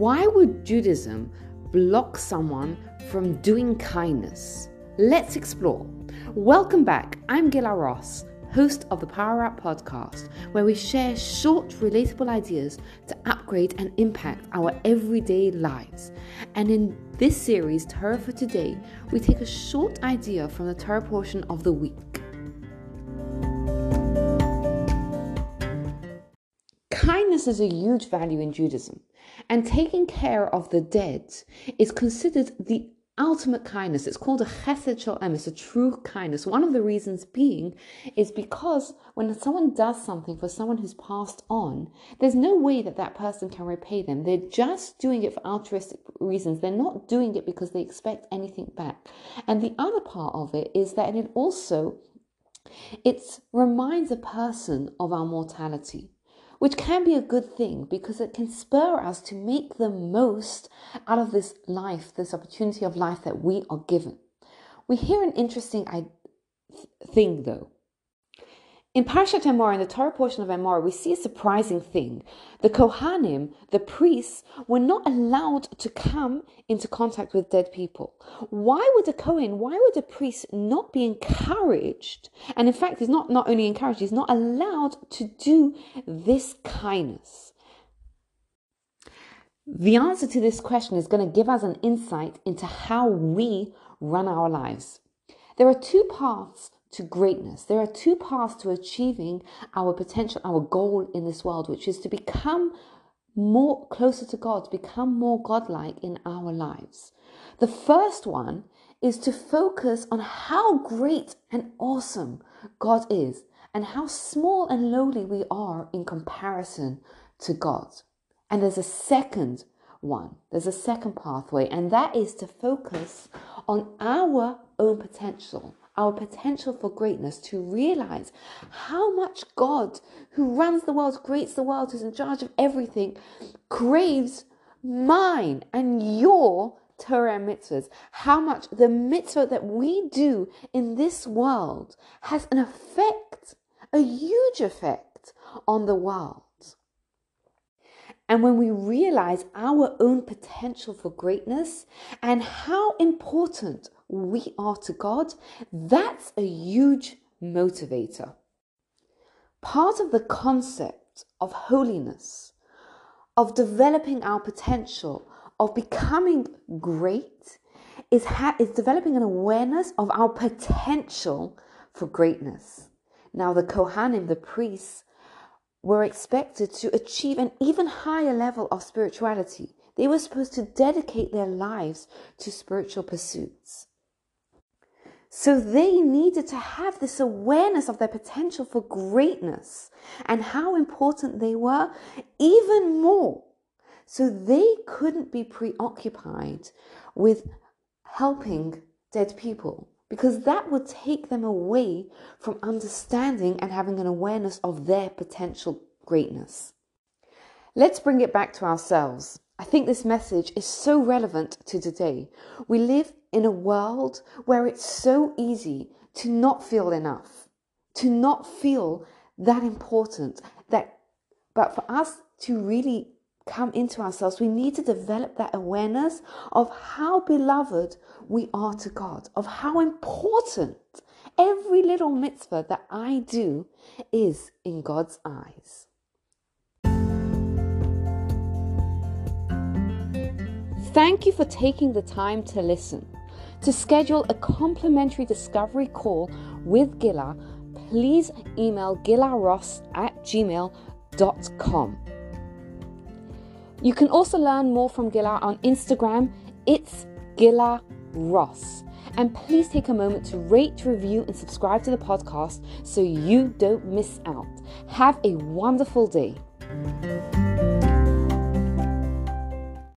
Why would Judaism block someone from doing kindness? Let's explore. Welcome back. I'm Gila Ross, host of the Power Up podcast, where we share short, relatable ideas to upgrade and impact our everyday lives. And in this series, Torah for Today, we take a short idea from the Torah portion of the week. Kindness is a huge value in Judaism. And taking care of the dead is considered the ultimate kindness. It's called a chesed shel emet. It's a true kindness. One of the reasons being is because when someone does something for someone who's passed on, there's no way that that person can repay them. They're just doing it for altruistic reasons. They're not doing it because they expect anything back. And the other part of it is that it also it reminds a person of our mortality which can be a good thing because it can spur us to make the most out of this life, this opportunity of life that we are given. We hear an interesting thing though. In Parshat Emor, in the Torah portion of Emor, we see a surprising thing. The Kohanim, the priests, were not allowed to come into contact with dead people. Why would a Kohen, why would a priest not be encouraged? And in fact, he's not, not only encouraged, he's not allowed to do this kindness. The answer to this question is going to give us an insight into how we run our lives. There are two paths to greatness. There are two paths to achieving our potential, our goal in this world, which is to become more closer to God, to become more godlike in our lives. The first one is to focus on how great and awesome God is and how small and lowly we are in comparison to God. And there's a second one, there's a second pathway, and that is to focus on our own potential our potential for greatness, to realize how much God, who runs the world, creates the world, who's in charge of everything, craves mine and your Torah mitzvahs, how much the mitzvah that we do in this world has an effect, a huge effect on the world. And when we realize our own potential for greatness and how important we are to God, that's a huge motivator. Part of the concept of holiness, of developing our potential, of becoming great, is, ha- is developing an awareness of our potential for greatness. Now, the Kohanim, the priests, were expected to achieve an even higher level of spirituality. They were supposed to dedicate their lives to spiritual pursuits. So they needed to have this awareness of their potential for greatness and how important they were even more. So they couldn't be preoccupied with helping dead people because that would take them away from understanding and having an awareness of their potential greatness. Let's bring it back to ourselves. I think this message is so relevant to today. We live in a world where it's so easy to not feel enough, to not feel that important, that but for us to really come into ourselves, we need to develop that awareness of how beloved we are to God, of how important every little mitzvah that I do is in God's eyes. Thank you for taking the time to listen. To schedule a complimentary discovery call with Gila, please email gilaross at gmail.com. You can also learn more from Gila on Instagram. It's Gila Ross. And please take a moment to rate, review, and subscribe to the podcast so you don't miss out. Have a wonderful day.